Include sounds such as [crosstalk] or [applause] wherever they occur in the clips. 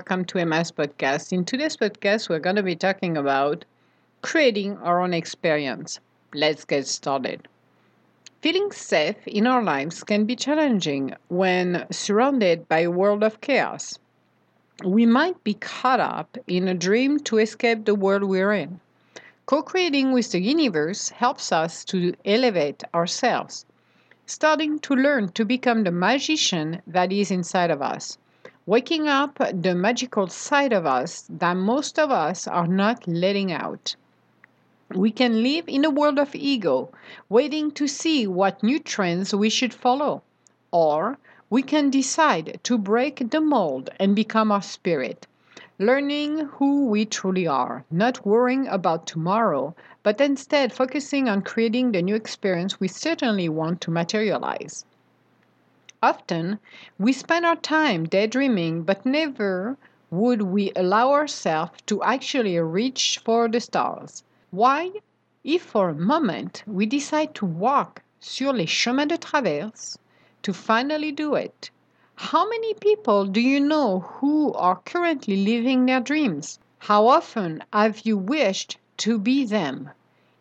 welcome to Emma's podcast. In today's podcast, we're going to be talking about creating our own experience. Let's get started. Feeling safe in our lives can be challenging when surrounded by a world of chaos. We might be caught up in a dream to escape the world we're in. Co creating with the universe helps us to elevate ourselves, starting to learn to become the magician that is inside of us waking up the magical side of us that most of us are not letting out. We can live in a world of ego, waiting to see what new trends we should follow. Or we can decide to break the mold and become our spirit, learning who we truly are, not worrying about tomorrow, but instead focusing on creating the new experience we certainly want to materialize. Often, we spend our time daydreaming, but never would we allow ourselves to actually reach for the stars. Why? If for a moment we decide to walk sur les chemins de traverse, to finally do it, how many people do you know who are currently living their dreams? How often have you wished to be them?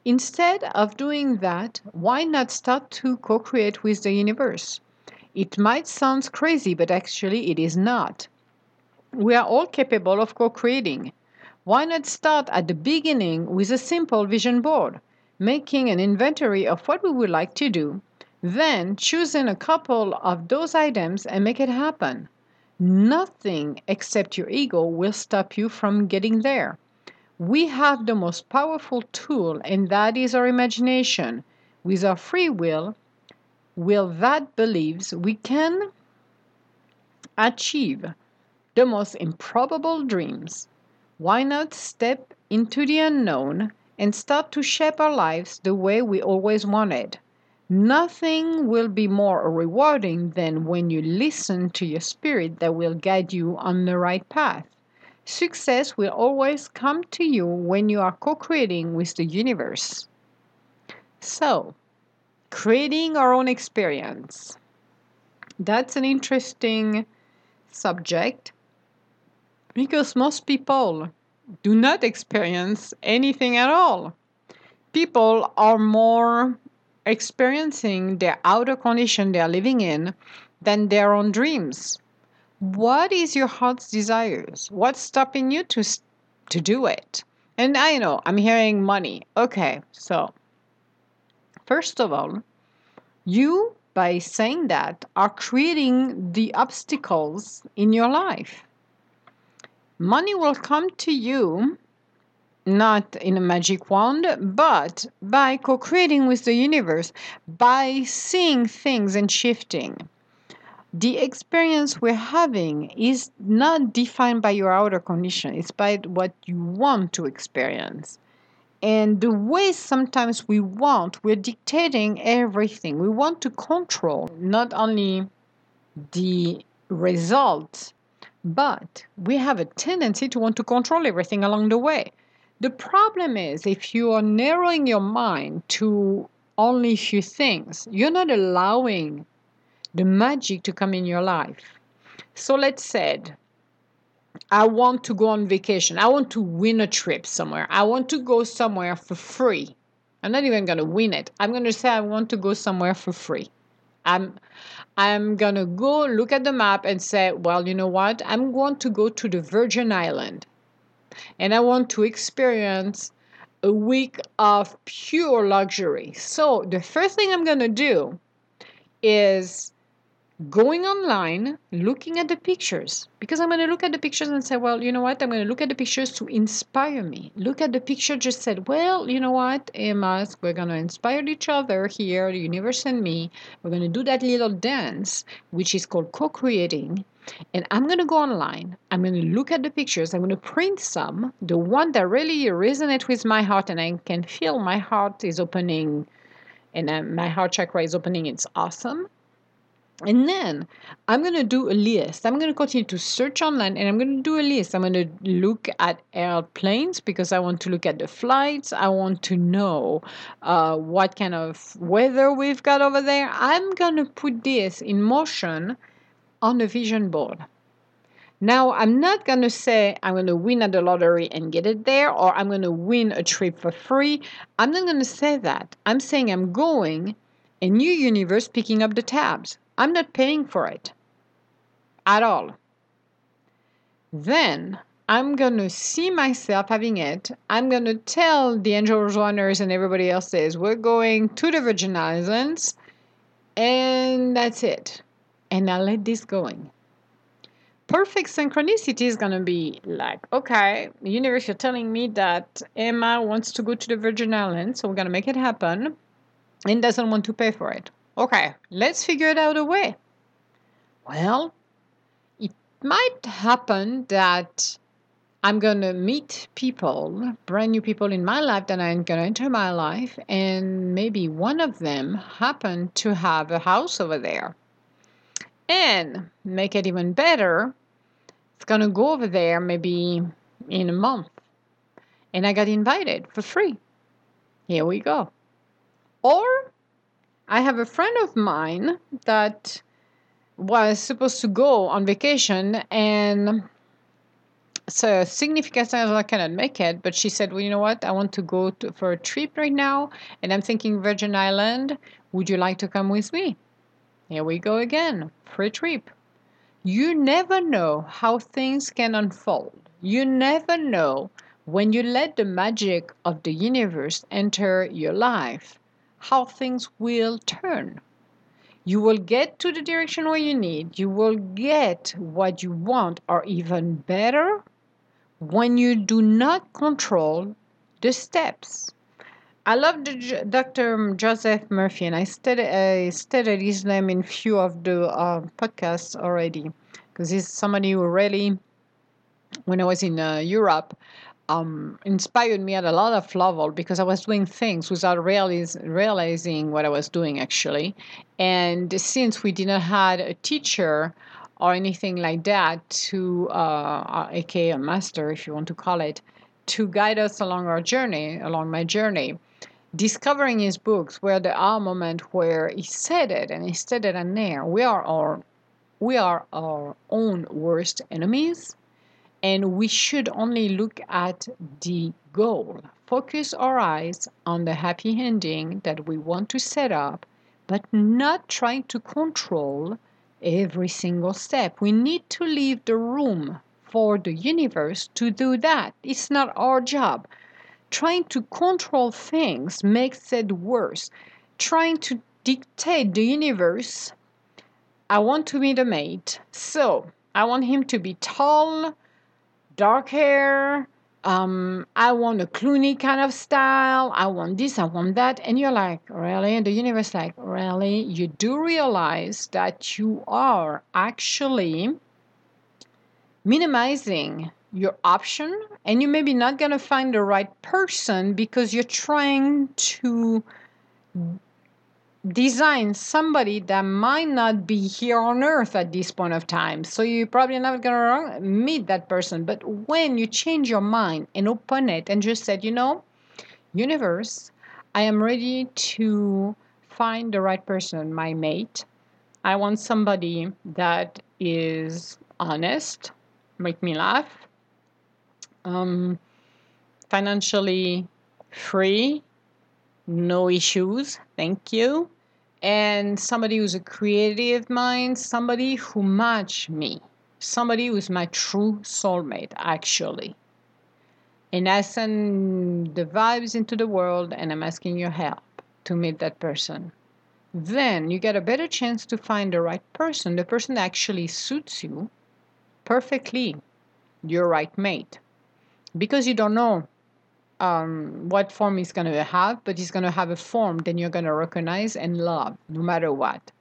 Instead of doing that, why not start to co create with the universe? It might sound crazy, but actually it is not. We are all capable of co creating. Why not start at the beginning with a simple vision board, making an inventory of what we would like to do, then choosing a couple of those items and make it happen? Nothing except your ego will stop you from getting there. We have the most powerful tool, and that is our imagination. With our free will, will that believes we can achieve the most improbable dreams. Why not step into the unknown and start to shape our lives the way we always wanted? Nothing will be more rewarding than when you listen to your spirit that will guide you on the right path. Success will always come to you when you are co creating with the universe. So, creating our own experience. That's an interesting subject because most people do not experience anything at all. People are more experiencing their outer condition they are living in than their own dreams. What is your heart's desires? What's stopping you to to do it? And I know I'm hearing money. Okay, so First of all, you, by saying that, are creating the obstacles in your life. Money will come to you not in a magic wand, but by co creating with the universe, by seeing things and shifting. The experience we're having is not defined by your outer condition, it's by what you want to experience. And the way sometimes we want, we're dictating everything. We want to control not only the results, but we have a tendency to want to control everything along the way. The problem is if you are narrowing your mind to only a few things, you're not allowing the magic to come in your life. So let's say I want to go on vacation. I want to win a trip somewhere. I want to go somewhere for free. I'm not even going to win it. I'm going to say I want to go somewhere for free. I'm I'm going to go look at the map and say, well, you know what? I'm going to go to the Virgin Island. And I want to experience a week of pure luxury. So, the first thing I'm going to do is going online, looking at the pictures, because I'm going to look at the pictures and say, well, you know what? I'm going to look at the pictures to inspire me. Look at the picture, just said, well, you know what, Emma, we're going to inspire each other here, the universe and me. We're going to do that little dance, which is called co creating. And I'm going to go online. I'm going to look at the pictures. I'm going to print some, the one that really resonates with my heart, and I can feel my heart is opening, and uh, my heart chakra is opening. It's awesome and then I'm going to do a list. I'm going to continue to search online and I'm going to do a list. I'm going to look at airplanes because I want to look at the flights. I want to know uh, what kind of weather we've got over there. I'm going to put this in motion on a vision board. Now, I'm not going to say I'm going to win at the lottery and get it there, or I'm going to win a trip for free. I'm not going to say that. I'm saying I'm going a new universe picking up the tabs. I'm not paying for it at all. Then I'm going to see myself having it. I'm going to tell the Angels Runners and everybody else says we're going to the Virgin Islands, and that's it. And I let this going perfect synchronicity is going to be like, okay, universe, you're telling me that Emma wants to go to the Virgin Islands, so we're going to make it happen and doesn't want to pay for it. Okay, let's figure it out a way. Well, it might happen that I'm going to meet people, brand new people in my life that I'm going to enter my life, and maybe one of them happen to have a house over there. And make it even better, it's going to go over there maybe in a month. And I got invited for free. Here we go. Or I have a friend of mine that was supposed to go on vacation and so significant I cannot make it, but she said, Well, you know what? I want to go to, for a trip right now, and I'm thinking Virgin Island. Would you like to come with me? Here we go again. Free trip. You never know how things can unfold. You never know when you let the magic of the universe enter your life how things will turn. You will get to the direction where you need. You will get what you want, or even better, when you do not control the steps. I love the, Dr. Joseph Murphy, and I studied, I his name in few of the uh, podcasts already, because he's somebody who really, when I was in uh, Europe, um, inspired me at a lot of level because I was doing things without realize, realizing what I was doing actually. And since we didn't had a teacher or anything like that to, uh, aka a master, if you want to call it, to guide us along our journey, along my journey, discovering his books where there are moments where he said it and he said it and there we are our we are our own worst enemies and we should only look at the goal focus our eyes on the happy ending that we want to set up but not trying to control every single step we need to leave the room for the universe to do that it's not our job Trying to control things makes it worse. Trying to dictate the universe. I want to meet a mate, so I want him to be tall, dark hair. Um, I want a Clooney kind of style. I want this, I want that. And you're like, really? And the universe, like, really? You do realize that you are actually minimizing your option and you maybe not going to find the right person because you're trying to design somebody that might not be here on earth at this point of time. So you're probably not going to meet that person. But when you change your mind and open it and just said you know universe i am ready to find the right person my mate. I want somebody that is honest make me laugh um, financially free, no issues, thank you. And somebody who's a creative mind, somebody who match me, somebody who's my true soulmate, actually. And I send the vibes into the world and I'm asking your help to meet that person. Then you get a better chance to find the right person, the person that actually suits you perfectly, your right mate because you don't know um, what form he's going to have, but he's going to have a form then you're going to recognize and love no matter what.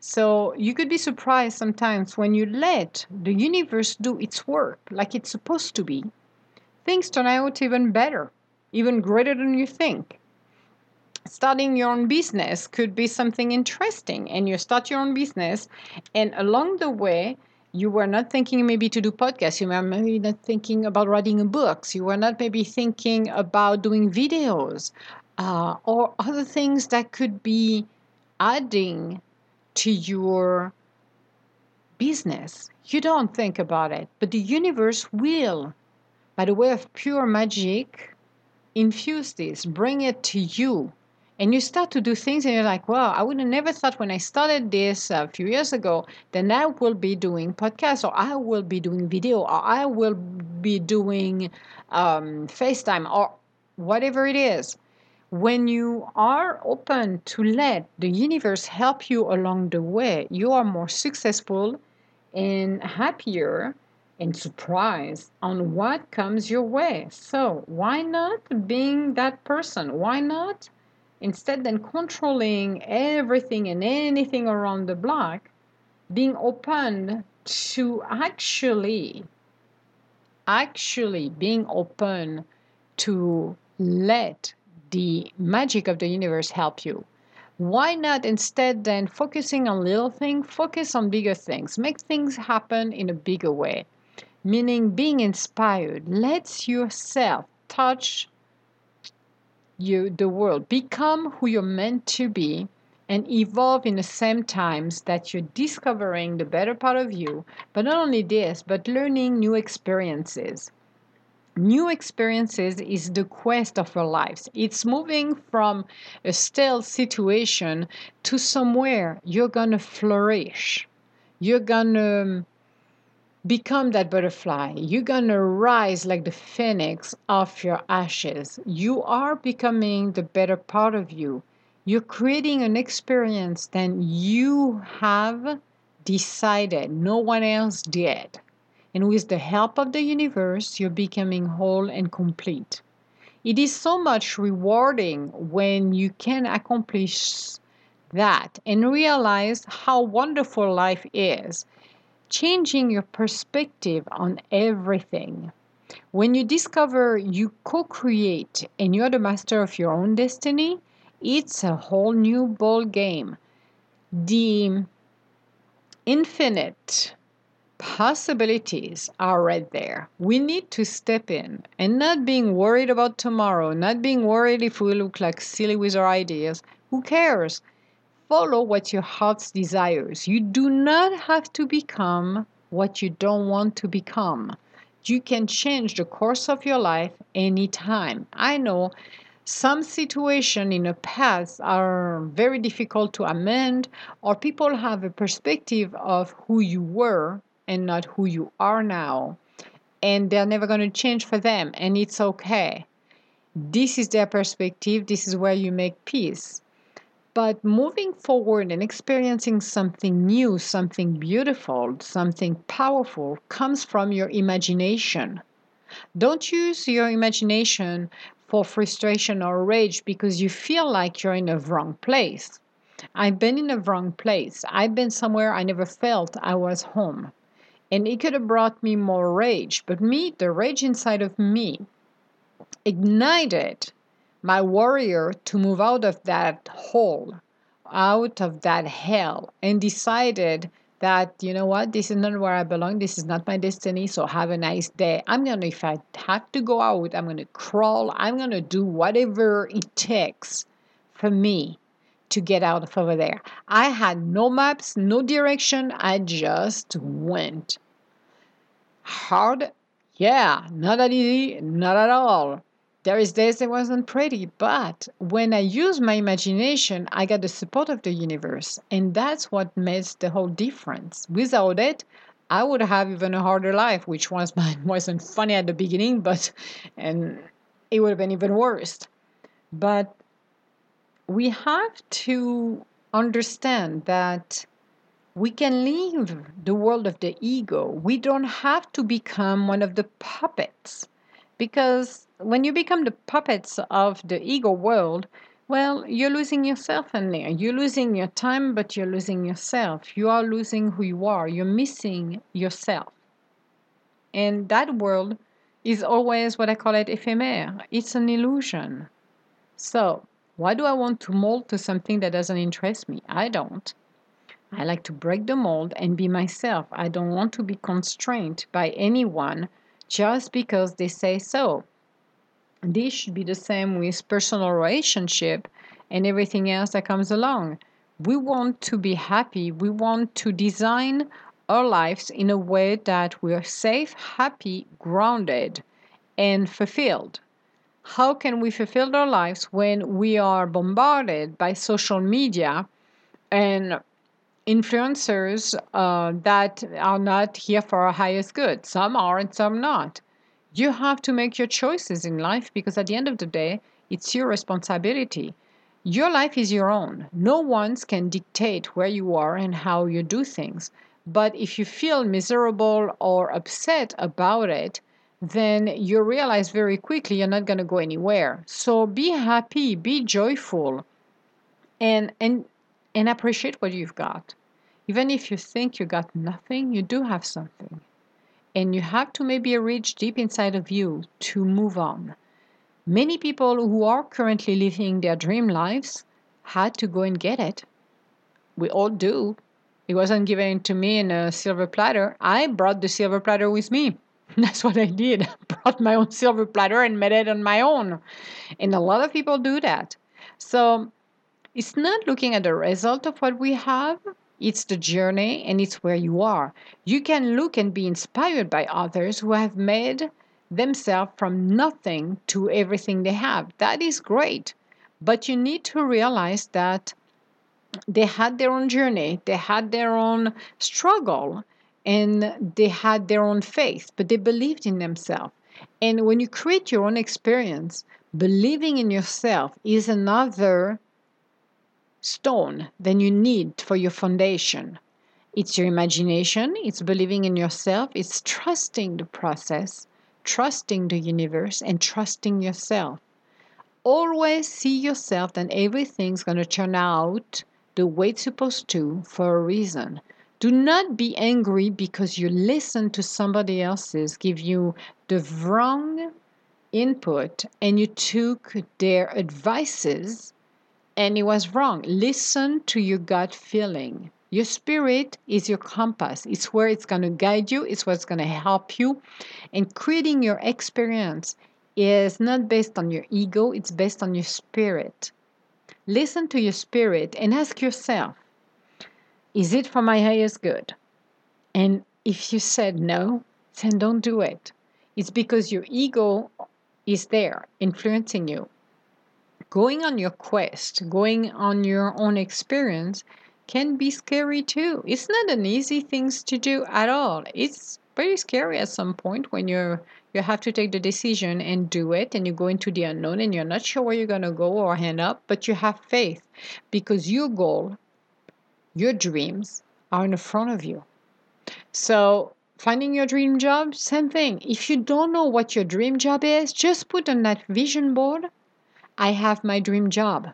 So you could be surprised sometimes when you let the universe do its work like it's supposed to be, things turn out even better, even greater than you think. Starting your own business could be something interesting, and you start your own business, and along the way, you were not thinking maybe to do podcasts you were maybe not thinking about writing books you were not maybe thinking about doing videos uh, or other things that could be adding to your business. You don't think about it, but the universe will, by the way of pure magic, infuse this, bring it to you. And you start to do things, and you're like, wow, I would have never thought when I started this a few years ago, then I will be doing podcasts, or I will be doing video, or I will be doing um, FaceTime, or whatever it is when you are open to let the universe help you along the way, you are more successful and happier and surprised on what comes your way. So, why not being that person? Why not instead than controlling everything and anything around the block, being open to actually actually being open to let the magic of the universe help you. Why not instead then focusing on little things, focus on bigger things, make things happen in a bigger way. Meaning being inspired lets yourself touch you the world, become who you're meant to be and evolve in the same times that you're discovering the better part of you, but not only this, but learning new experiences new experiences is the quest of our lives. It's moving from a stale situation to somewhere you're going to flourish. You're going to become that butterfly. You're going to rise like the phoenix off your ashes. You are becoming the better part of you. You're creating an experience that you have decided no one else did and with the help of the universe, you're becoming whole and complete. It is so much rewarding when you can accomplish that and realize how wonderful life is, changing your perspective on everything. When you discover you co create and you're the master of your own destiny, it's a whole new ball game. The infinite possibilities are right there. We need to step in and not being worried about tomorrow, not being worried if we look like silly with our ideas. Who cares? Follow what your heart desires. You do not have to become what you don't want to become. You can change the course of your life anytime. I know some situations in the past are very difficult to amend, or people have a perspective of who you were and not who you are now. And they're never going to change for them, and it's okay. This is their perspective, this is where you make peace. But moving forward and experiencing something new, something beautiful, something powerful comes from your imagination. Don't use your imagination for frustration or rage because you feel like you're in a wrong place. I've been in a wrong place. I've been somewhere I never felt I was home and it could have brought me more rage. But me, the rage inside of me, ignited my warrior to move out of that hole, out of that hell, and decided that, you know what, this is not where I belong, this is not my destiny, so have a nice day. I'm gonna, if I have to go out, I'm gonna crawl, I'm gonna do whatever it takes for me to get out of over there. I had no maps, no direction. I just went. Hard? Yeah, not that easy, not at all. There is days it wasn't pretty, but when I use my imagination, I got the support of the universe, and that's what makes the whole difference. Without it, I would have even a harder life, which was [laughs] wasn't funny at the beginning, but and it would have been even worse. But we have to understand that we can leave the world of the ego. We don't have to become one of the puppets. Because when you become the puppets of the ego world, well, you're losing yourself in there. You're losing your time, but you're losing yourself. You are losing who you are. You're missing yourself. And that world is always what I call it ephemer. It's an illusion. So, why do I want to mold to something that doesn't interest me? I don't. I like to break the mold and be myself. I don't want to be constrained by anyone just because they say so. This should be the same with personal relationship and everything else that comes along. We want to be happy. We want to design our lives in a way that we're safe, happy, grounded, and fulfilled. How can we fulfill our lives when we are bombarded by social media and influencers uh, that are not here for our highest good? Some are and some not. You have to make your choices in life because at the end of the day, it's your responsibility. Your life is your own. No one can dictate where you are and how you do things. But if you feel miserable or upset about it, then you realize very quickly you're not going to go anywhere. So be happy, be joyful, and and and appreciate what you've got. Even if you think you got nothing, you do have something. And you have to maybe reach deep inside of you to move on. Many people who are currently living their dream lives had to go and get it. We all do. It wasn't given to me in a silver platter. I brought the silver platter with me. [laughs] That's what I did. I [laughs] brought my own silver platter and made it on my own. And a lot of people do that. So it's not looking at the result of what we have, it's the journey and it's where you are. You can look and be inspired by others who have made themselves from nothing to everything they have. That is great. But you need to realize that they had their own journey, they had their own struggle, and they had their own faith, but they believed in themselves. And when you create your own experience, believing in yourself is another stone than you need for your foundation. It's your imagination, it's believing in yourself, it's trusting the process, trusting the universe, and trusting yourself. Always see yourself that everything's going to turn out the way it's supposed to for a reason. Do not be angry because you listen to somebody else's give you the wrong input and you took their advices and it was wrong. Listen to your gut feeling. Your spirit is your compass. It's where it's going to guide you, it's what's going to help you. And creating your experience is not based on your ego, it's based on your spirit. Listen to your spirit and ask yourself Is it for my highest good? And if you said no, then don't do it. It's because your ego is there influencing you. Going on your quest, going on your own experience can be scary too. It's not an easy thing to do at all. It's very scary at some point when you're you have to take the decision and do it and you go into the unknown and you're not sure where you're going to go or end up but you have faith because your goal your dreams are in front of you so finding your dream job same thing if you don't know what your dream job is just put on that vision board i have my dream job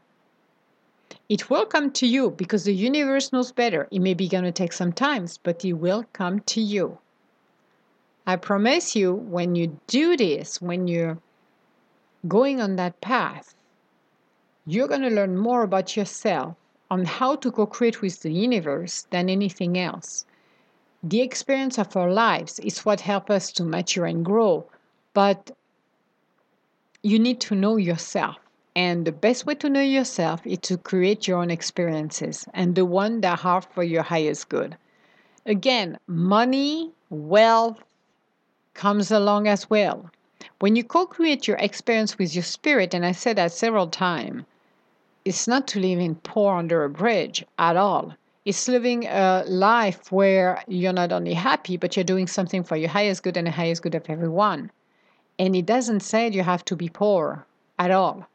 it will come to you because the universe knows better it may be going to take some time but it will come to you I promise you, when you do this, when you're going on that path, you're going to learn more about yourself on how to co create with the universe than anything else. The experience of our lives is what helps us to mature and grow, but you need to know yourself. And the best way to know yourself is to create your own experiences and the one that are for your highest good. Again, money, wealth, comes along as well. When you co create your experience with your spirit, and I said that several times, it's not to live in poor under a bridge at all. It's living a life where you're not only happy, but you're doing something for your highest good and the highest good of everyone. And it doesn't say you have to be poor at all.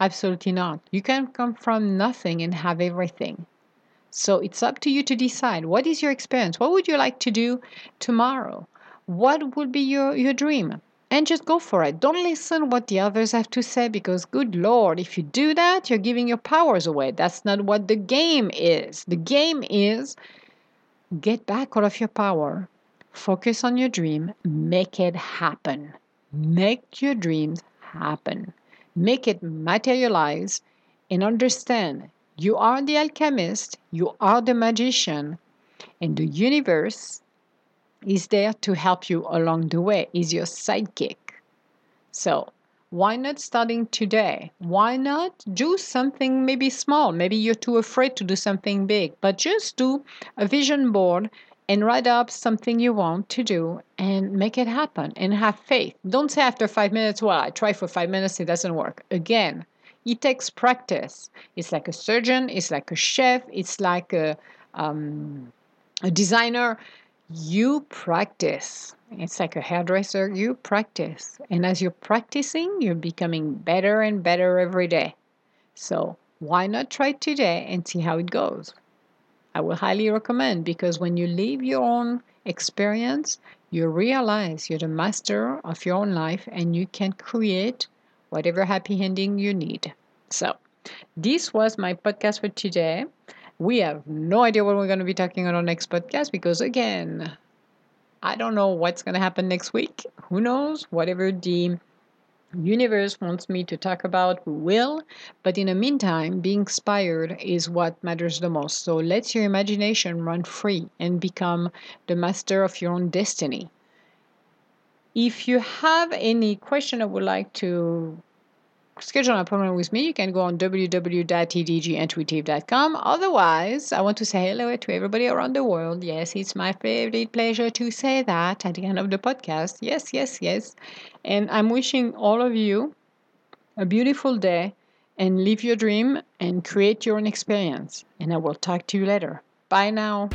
Absolutely not. You can come from nothing and have everything. So it's up to you to decide what is your experience? What would you like to do tomorrow? what would be your, your dream and just go for it don't listen what the others have to say because good lord if you do that you're giving your powers away that's not what the game is the game is get back all of your power focus on your dream make it happen make your dreams happen make it materialize and understand you are the alchemist you are the magician and the universe is there to help you along the way, is your sidekick. So, why not starting today? Why not do something maybe small? Maybe you're too afraid to do something big, but just do a vision board and write up something you want to do and make it happen and have faith. Don't say after five minutes, well, I try for five minutes, it doesn't work. Again, it takes practice. It's like a surgeon, it's like a chef, it's like a, um, a designer. You practice. It's like a hairdresser, you practice. And as you're practicing, you're becoming better and better every day. So why not try today and see how it goes? I will highly recommend because when you live your own experience, you realize you're the master of your own life and you can create whatever happy ending you need. So, this was my podcast for today. We have no idea what we're going to be talking on our next podcast because, again, I don't know what's going to happen next week. Who knows? Whatever the universe wants me to talk about, we will. But in the meantime, being inspired is what matters the most. So let your imagination run free and become the master of your own destiny. If you have any question I would like to schedule an appointment with me, you can go on www.edgintuitive.com. Otherwise, I want to say hello to everybody around the world. Yes, it's my favorite pleasure to say that at the end of the podcast. Yes, yes, yes. And I'm wishing all of you a beautiful day and live your dream and create your own experience. And I will talk to you later. Bye now.